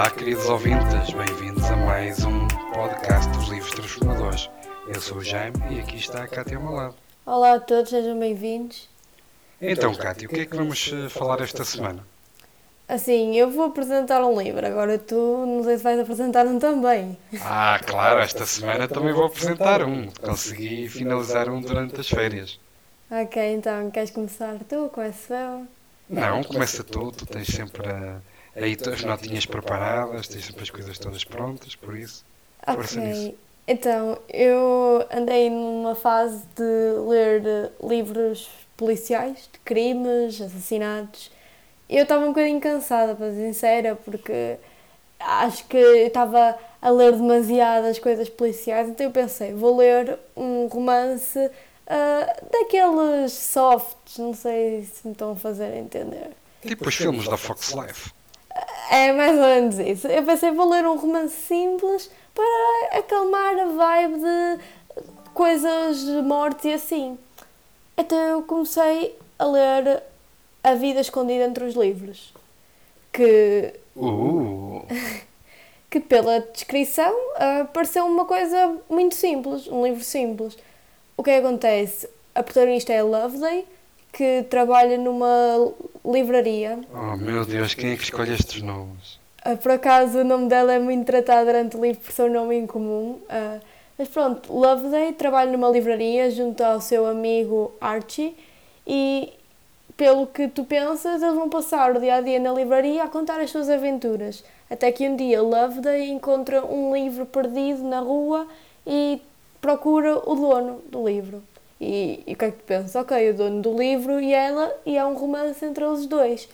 Olá, queridos ouvintes, bem-vindos a mais um podcast dos Livros Transformadores. Eu sou o Jaime e aqui está a Cátia ao meu lado. Olá a todos, sejam bem-vindos. Então, Cátia, o que é que vamos eh, falar esta semana? Assim, eu vou apresentar um livro, agora tu não sei se vais apresentar um também. Ah, claro, esta semana também vou apresentar um. Consegui finalizar um durante as férias. Ok, então queres começar tu? Começo eu? Não, começa tu, tu tens sempre a, aí as notinhas preparadas, tens sempre as coisas todas prontas, por isso. Ok, então eu andei numa fase de ler livros policiais, de crimes, assassinatos. Eu estava um bocadinho cansada, para ser sincera, porque acho que eu estava a ler demasiadas coisas policiais, então eu pensei, vou ler um romance ah, daqueles softs, não sei se me estão a fazer entender. Tipo os filmes da Fox Life. É mais ou menos isso. Eu pensei, vou ler um romance simples para acalmar a vibe de coisas de morte e assim. Então eu comecei a ler A Vida Escondida entre os Livros. Que, Uh, que pela descrição ah, pareceu uma coisa muito simples, um livro simples. O que é que acontece? A protagonista é a Loveday, que trabalha numa livraria oh meu Deus, quem é que escolhe estes nomes? Ah, Por acaso o nome dela é muito tratado durante o livro por ser um nome incomum. ah, mas pronto, Loveday trabalha numa livraria junto ao seu amigo Archie e pelo que tu pensas, eles vão passar o dia a dia na livraria a contar as suas aventuras. Até que um dia Loveday encontra um livro perdido na rua e procura o dono do livro. E, e o que é que tu pensas? Ok, o dono do livro e ela, e há um romance entre eles dois.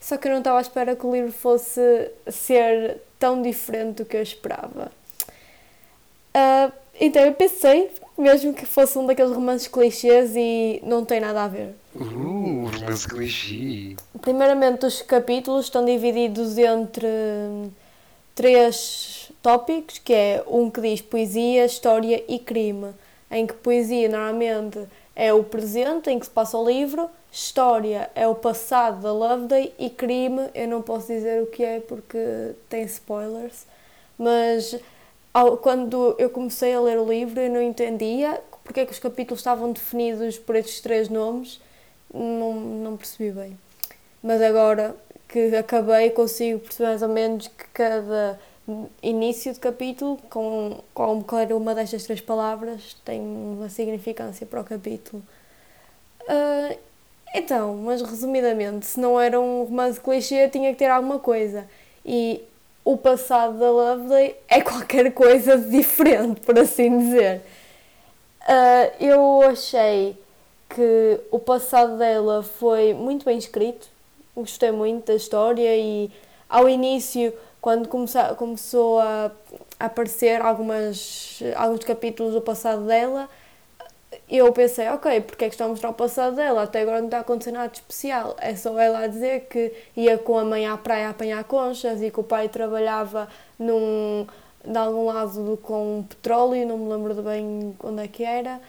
Só que eu não estava à espera que o livro fosse ser tão diferente do que eu esperava. Ah, então eu pensei, mesmo que fosse um daqueles romances clichês e não tem nada a ver. Uh, romance clichê. Primeiramente, os capítulos estão divididos entre três tópicos, que é um que diz poesia, história e crime, em que poesia normalmente é o presente em que se passa o livro, história é o passado da Loveday e crime eu não posso dizer o que é porque tem spoilers, mas ao- quando eu comecei a ler o livro eu não entendia porque é que os capítulos estavam definidos por estes três nomes, não, não percebi bem. Mas agora que acabei, consigo perceber mais ou menos que cada início de capítulo, com qualquer uma destas três palavras, tem uma significância para o capítulo. Ah, então, mas resumidamente, se não era um romance clichê, tinha que ter alguma coisa. E o passado da Loveday é qualquer coisa diferente, por assim dizer. Ah, eu achei que o passado dela foi muito bem escrito, gostei muito da história e ao início, quando começou a aparecer algumas, alguns capítulos do passado dela, eu pensei, ok, porque é que estão a mostrar o passado dela? Até agora não está a acontecer nada de especial. É só ela a dizer que ia com a mãe à praia apanhar conchas e que o pai trabalhava num, de algum lado com petróleo, não me lembro bem onde é que era.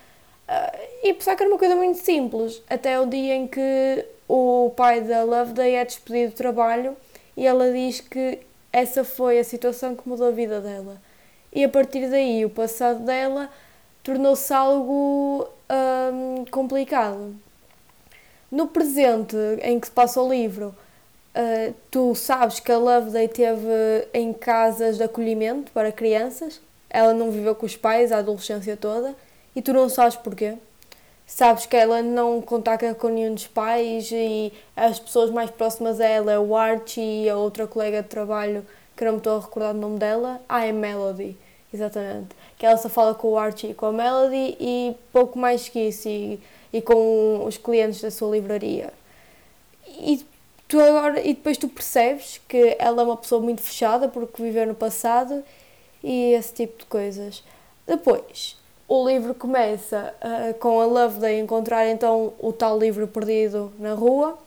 Ah, e pensar que era uma coisa muito simples, até o dia em que o pai da Loveday é despedido do trabalho e ela diz que essa foi a situação que mudou a vida dela. E a partir daí, o passado dela tornou-se algo hum, complicado. No presente em que se passa o livro, ah, tu sabes que a Loveday teve em casas de acolhimento para crianças, ela não viveu com os pais a adolescência toda e tu não sabes porquê. Sabes que ela não contacta com nenhum dos pais e as pessoas mais próximas a ela é o Archie e a outra colega de trabalho, que não me estou a recordar o nome dela. Ah, é Melody, exatamente. Que ela só fala com o Archie e com a Melody e pouco mais que isso, e, e com os clientes da sua livraria. E, tu agora, e depois tu percebes que ela é uma pessoa muito fechada porque viveu no passado e esse tipo de coisas. Depois, o livro começa ah, com a Loveday encontrar então o tal livro perdido na rua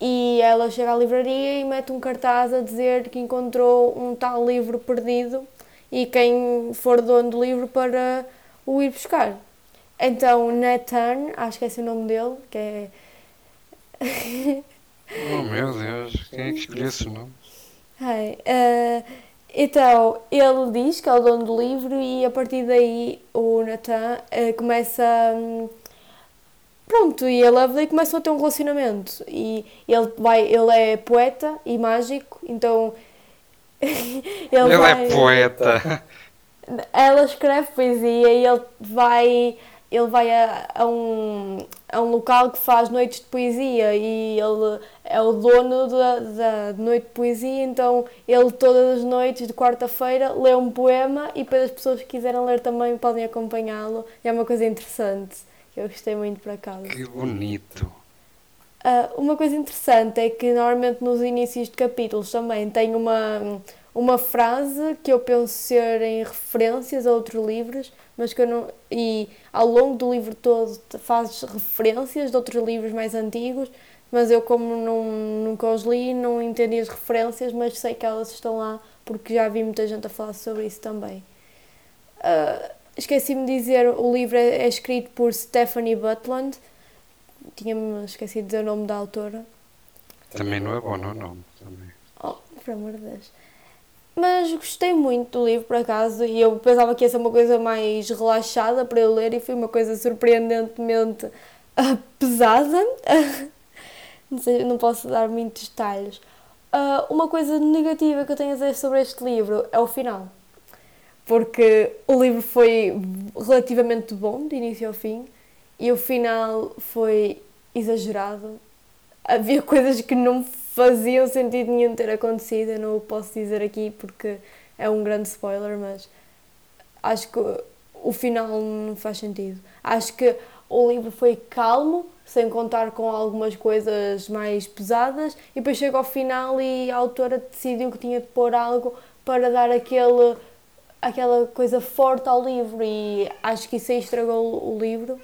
e ela chega à livraria e mete um cartaz a dizer que encontrou um tal livro perdido e quem for dono do livro para o ir buscar. Então Nathan, acho que é esse o nome dele, que é Oh meu Deus, quem é que escolheu esse nome? Ai, uh, então, ele diz que é o dono do livro e a partir daí o Nathan uh, começa. Um, pronto, e a Loveday começam a ter um relacionamento. E ele, vai, ele é poeta e mágico, então. ele, ele é vai, é poeta. Ela escreve poesia e ele vai ele vai a, a, um, a um local que faz noites de poesia e ele é o dono da, da noite de poesia, então ele todas as noites de quarta-feira lê um poema e para as pessoas que quiserem ler também podem acompanhá-lo. É uma coisa interessante, que eu gostei muito por acaso. Que bonito! Uh, uma coisa interessante é que normalmente nos inícios de capítulos também tem uma, uma frase que eu penso ser em referências a outros livros, mas que eu não. E ao longo do livro todo fazes referências de outros livros mais antigos, mas eu, como não, nunca os li, não entendi as referências, mas sei que elas estão lá porque já vi muita gente a falar sobre isso também. Uh, Esqueci-me de dizer, o livro é, é escrito por Stephanie Butland, tinha-me esquecido de dizer o nome da autora. Também não é bom, não é nome. Também. Oh, por amor de Deus. Mas gostei muito do livro, por acaso, e eu pensava que ia ser uma coisa mais relaxada para eu ler, e foi uma coisa surpreendentemente uh, pesada. não, sei, não posso dar muitos detalhes. Uh, uma coisa negativa que eu tenho a dizer sobre este livro é o final. Porque o livro foi relativamente bom, de início ao fim, e o final foi exagerado. Havia coisas que não faziam sentido nenhum ter acontecido. Eu não o posso dizer aqui porque é um grande spoiler, mas acho que o final não faz sentido. Acho que o livro foi calmo, sem contar com algumas coisas mais pesadas, e depois chega ao final e a autora decidiu que tinha de pôr algo para dar aquele, aquela coisa forte ao livro, e acho que isso aí estragou o livro.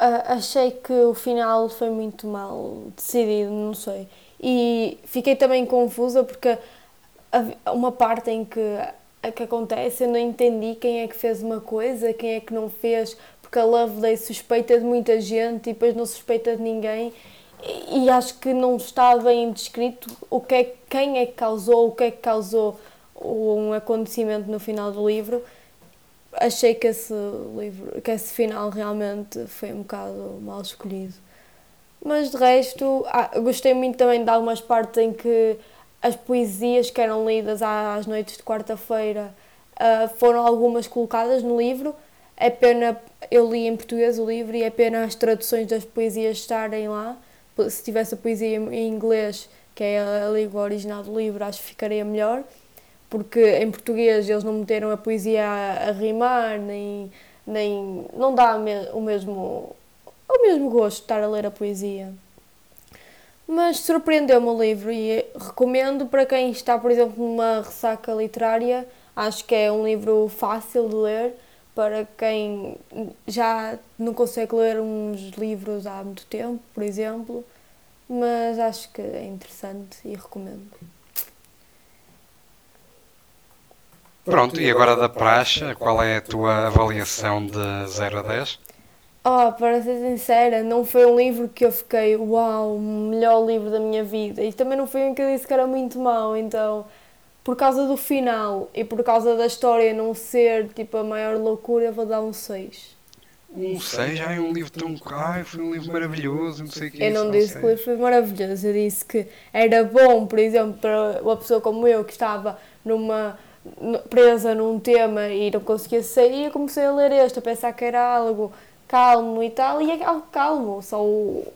Uh, achei que o final foi muito mal decidido, não sei. E fiquei também confusa porque uma parte em que, que acontece eu não entendi quem é que fez uma coisa, quem é que não fez, porque a Loveday suspeita de muita gente e depois não suspeita de ninguém. E, e acho que não está bem descrito o que é, quem é que causou, o que é que causou um acontecimento no final do livro achei que esse livro, que esse final realmente foi um bocado mal escolhido. Mas de resto, ah, gostei muito também de algumas partes em que as poesias que eram lidas às noites de quarta-feira uh, foram algumas colocadas no livro. É pena, eu li em português o livro e é pena as traduções das poesias estarem lá. Se tivesse a poesia em inglês, que é a língua original do livro, acho que ficaria melhor porque em português eles não meteram a poesia a, a rimar, nem, nem não dá o mesmo, o mesmo gosto estar a ler a poesia. Mas surpreendeu-me o livro e recomendo para quem está, por exemplo, numa ressaca literária. Acho que é um livro fácil de ler para quem já não consegue ler uns livros há muito tempo, por exemplo. Mas acho que é interessante e recomendo. Pronto, e agora da praxe, qual é a tua avaliação de 0 a 10? Oh, para ser sincera, não foi um livro que eu fiquei, uau, o melhor livro da minha vida. E também não foi um que eu disse que era muito mau, então, por causa do final e por causa da história não ser tipo a maior loucura, eu vou dar um 6. Um 6? Ai, um livro tão. Ai, foi um livro maravilhoso, não sei o que Eu não disse que o livro foi maravilhoso, eu disse que era bom, por exemplo, para uma pessoa como eu que estava numa presa num tema e não conseguia sair, eu comecei a ler este, a pensar que era algo calmo e tal, e é algo calmo, só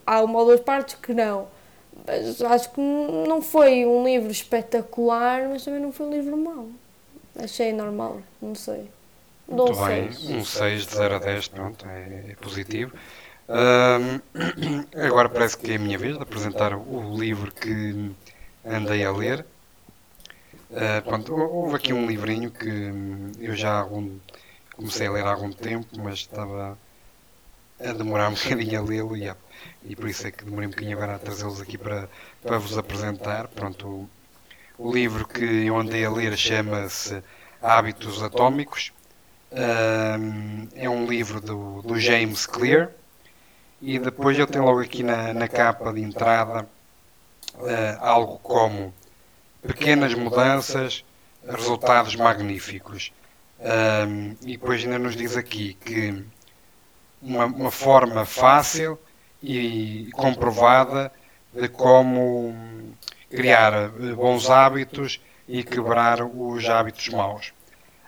há uma ou duas partes que não. Mas acho que não foi um livro espetacular, mas também não foi um livro mau. Achei normal, não sei. Dou Muito bem, um 6 de 0 a 10, pronto, é, é positivo. Um, agora parece que é a minha vez de apresentar o livro que andei a ler. Uh, pronto, houve aqui um livrinho que eu já algum, comecei a ler há algum tempo, mas estava a demorar um bocadinho a lê-lo e, e por isso é que demorei um bocadinho agora a trazê-los aqui para, para vos apresentar. Pronto, o, o livro que eu andei a ler chama-se Hábitos Atómicos. Um, é um livro do, do James Clear e depois ele tem logo aqui na, na capa de entrada uh, algo como pequenas mudanças, resultados magníficos. Um, e depois ainda nos diz aqui que uma, uma forma fácil e comprovada de como criar eh, bons hábitos e quebrar os hábitos maus.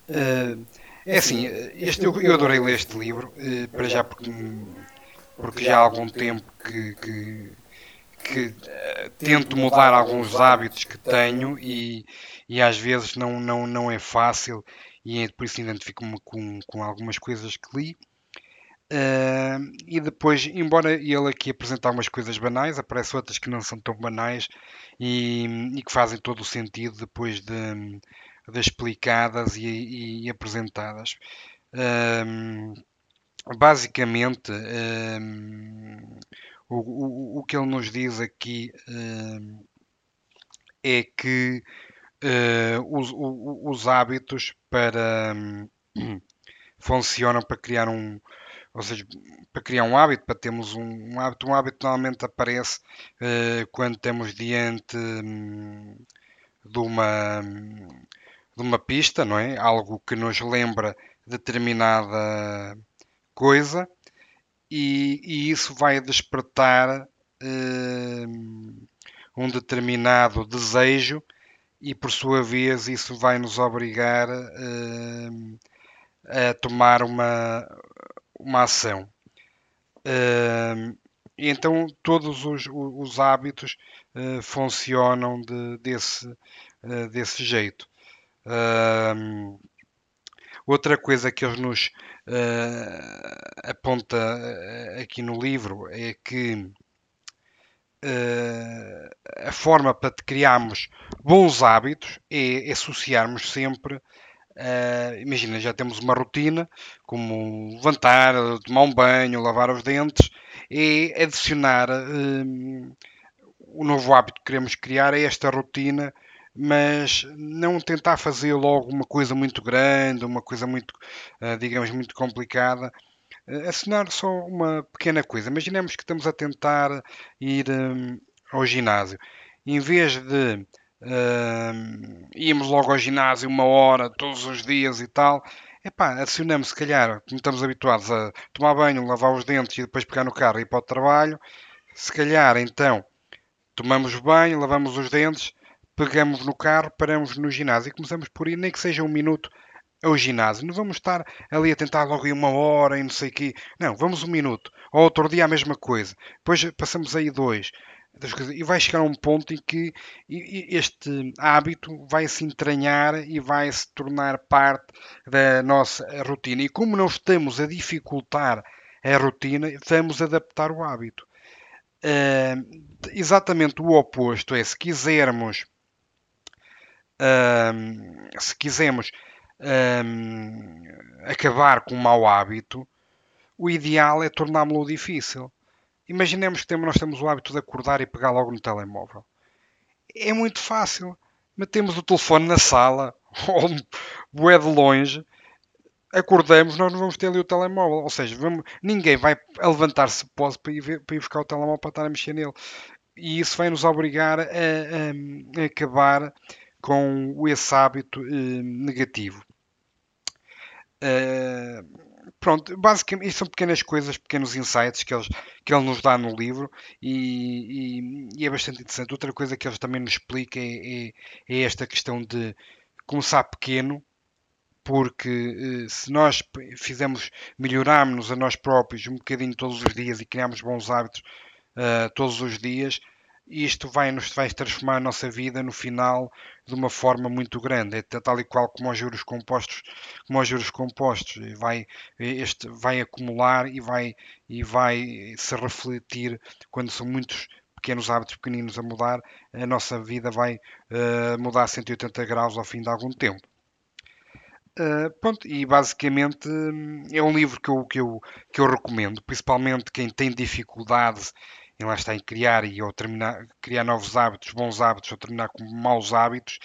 Uh, é assim, este, eu, adorei ler este livro, uh, para já porque, porque já há algum tempo que, que, que uh, tento mudar alguns hábitos que tenho e, e às vezes não, não, não é fácil e é por isso identifico-me com, com algumas coisas que li. Uh, e depois, embora ele aqui apresente algumas coisas banais, aparecem outras que não são tão banais e, e que fazem todo o sentido depois de, de explicadas e, e, e apresentadas. Uh, basicamente, uh, o, o, o, que ele nos diz aqui é que os, os, hábitos para funcionam para criar um, ou seja, para criar um hábito, para termos um, um hábito, um hábito normalmente aparece uh, quando temos diante um, de, uma, de uma pista, não é? Algo que nos lembra determinada coisa e, e isso vai despertar uh, um determinado desejo e por sua vez isso vai nos obrigar uh, a tomar uma, uma ação. Uh, então todos os, os hábitos uh, funcionam de, desse, uh, desse jeito. outra coisa que eles nos ah, aponta aqui no livro é que a forma para criarmos bons hábitos é associarmos sempre Uh, imagina, já temos uma rotina, como levantar, tomar um banho, lavar os dentes, e adicionar uh, o novo hábito que queremos criar a esta rotina, mas não tentar fazer logo uma coisa muito grande, uma coisa muito, uh, digamos, muito complicada. Uh, assinar só uma pequena coisa. Imaginemos que estamos a tentar ir um, ao ginásio. Em vez de Uh, íamos logo ao ginásio uma hora todos os dias e tal. Epá, acionamos se calhar, como estamos habituados a tomar banho, lavar os dentes e depois pegar no carro e ir para o trabalho. Se calhar então tomamos banho, lavamos os dentes, pegamos no carro, paramos no ginásio e começamos por ir, nem que seja um minuto ao ginásio. Não vamos estar ali a tentar logo ir uma hora e não sei o quê. Não, vamos um minuto. Ou outro dia a mesma coisa. Depois passamos aí dois. E vai chegar a um ponto em que este hábito vai se entranhar e vai se tornar parte da nossa rotina. E como não estamos a dificultar a rotina, vamos adaptar o hábito. Uh, exatamente o oposto é se quisermos uh, se quisermos uh, acabar com um mau hábito, o ideal é torná-lo difícil. Imaginemos que nós temos o hábito de acordar e pegar logo no telemóvel. É muito fácil. Metemos o telefone na sala, ou bué de longe, acordamos, nós não vamos ter ali o telemóvel. Ou seja, vamos, ninguém vai levantar-se pode para ir, ver, para ir buscar o telemóvel para estar a mexer nele. E isso vai nos obrigar a, a, a acabar com esse hábito eh, negativo. Uh, pronto, basicamente, isto são pequenas coisas, pequenos insights que, eles, que ele nos dá no livro e, e, e é bastante interessante. Outra coisa que eles também nos explica é, é, é esta questão de começar pequeno, porque eh, se nós fizermos, melhorarmos a nós próprios um bocadinho todos os dias e criarmos bons hábitos uh, todos os dias, isto vai nos vai transformar a nossa vida no final de uma forma muito grande, é tal e qual como os juros compostos, como os juros compostos, vai este vai acumular e vai e vai se refletir quando são muitos pequenos hábitos pequeninos a mudar, a nossa vida vai uh, mudar 180 graus ao fim de algum tempo. Uh, pronto, e basicamente é um livro que eu, que, eu, que eu recomendo, principalmente quem tem dificuldade em lá está em criar e ou terminar, criar novos hábitos, bons hábitos ou terminar com maus hábitos.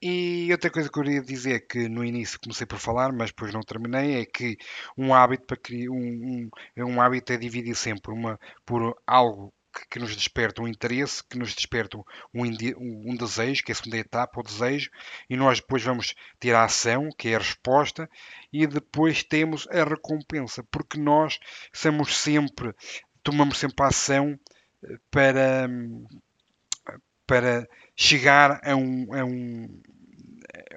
E outra coisa que eu queria dizer que no início comecei por falar, mas depois não terminei, é que um hábito para criar um, um, um hábito é dividir sempre uma por algo que, que nos desperta um interesse, que nos desperta um, um, desejo, que é a segunda etapa, o desejo, e nós depois vamos ter a ação, que é a resposta, e depois temos a recompensa, porque nós somos sempre, tomamos sempre a ação eh, para, para chegar a, um, a, um,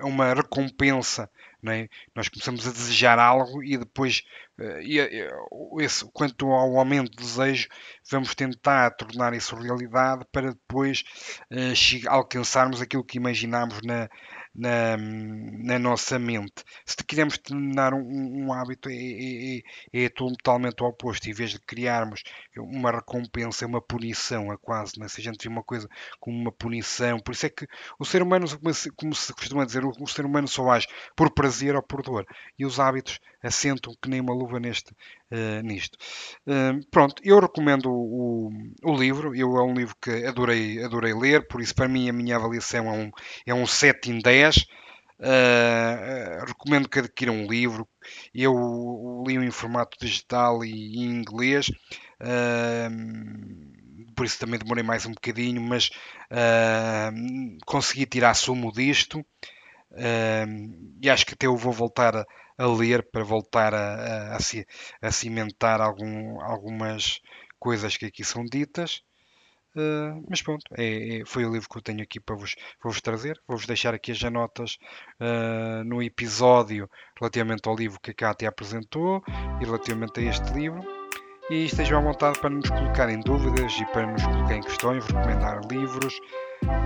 a uma recompensa é? Nós começamos a desejar algo e depois, uh, e, uh, esse, quanto ao aumento de desejo, vamos tentar tornar isso realidade para depois alcançarmos aquilo que imaginámos na, na, na nossa mente. Se quisermos tornar um, um hábito, é, é, é, é, totalmente o oposto. Em vez de criarmos uma recompensa, uma punição, a quase, né? se a gente vê uma coisa como uma punição, por isso é que o ser humano, como se costuma dizer, o ser humano só age por prazer ou por dor. E os hábitos assentam que nem uma luva neste, uh, nisto. Uh, pronto, eu recomendo o, o, livro. Eu, é um livro que adorei, adorei ler, por isso, para mim, a minha avaliação é um, é um 7 em 10. Uh, uh, recomendo que adquiram um livro. Eu li em formato digital e em inglês, uh, por isso também demorei mais um bocadinho, mas uh, consegui tirar sumo disto. E acho que até eu vou voltar a, ler para voltar a, a, a cimentar algum, algumas coisas que aqui são ditas. Uh, mas pronto, é, é, foi o livro que eu tenho aqui para vos, vos trazer. Vou-vos deixar aqui as notas uh, no episódio relativamente ao livro que a Cátia apresentou e relativamente a este livro. E estejam à vontade para nos colocar em dúvidas e para nos colocar em questões, recomendar livros.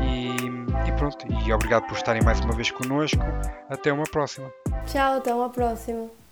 E, e pronto, e obrigado por estarem mais uma vez connosco. Até uma próxima. Tchau, até uma próxima.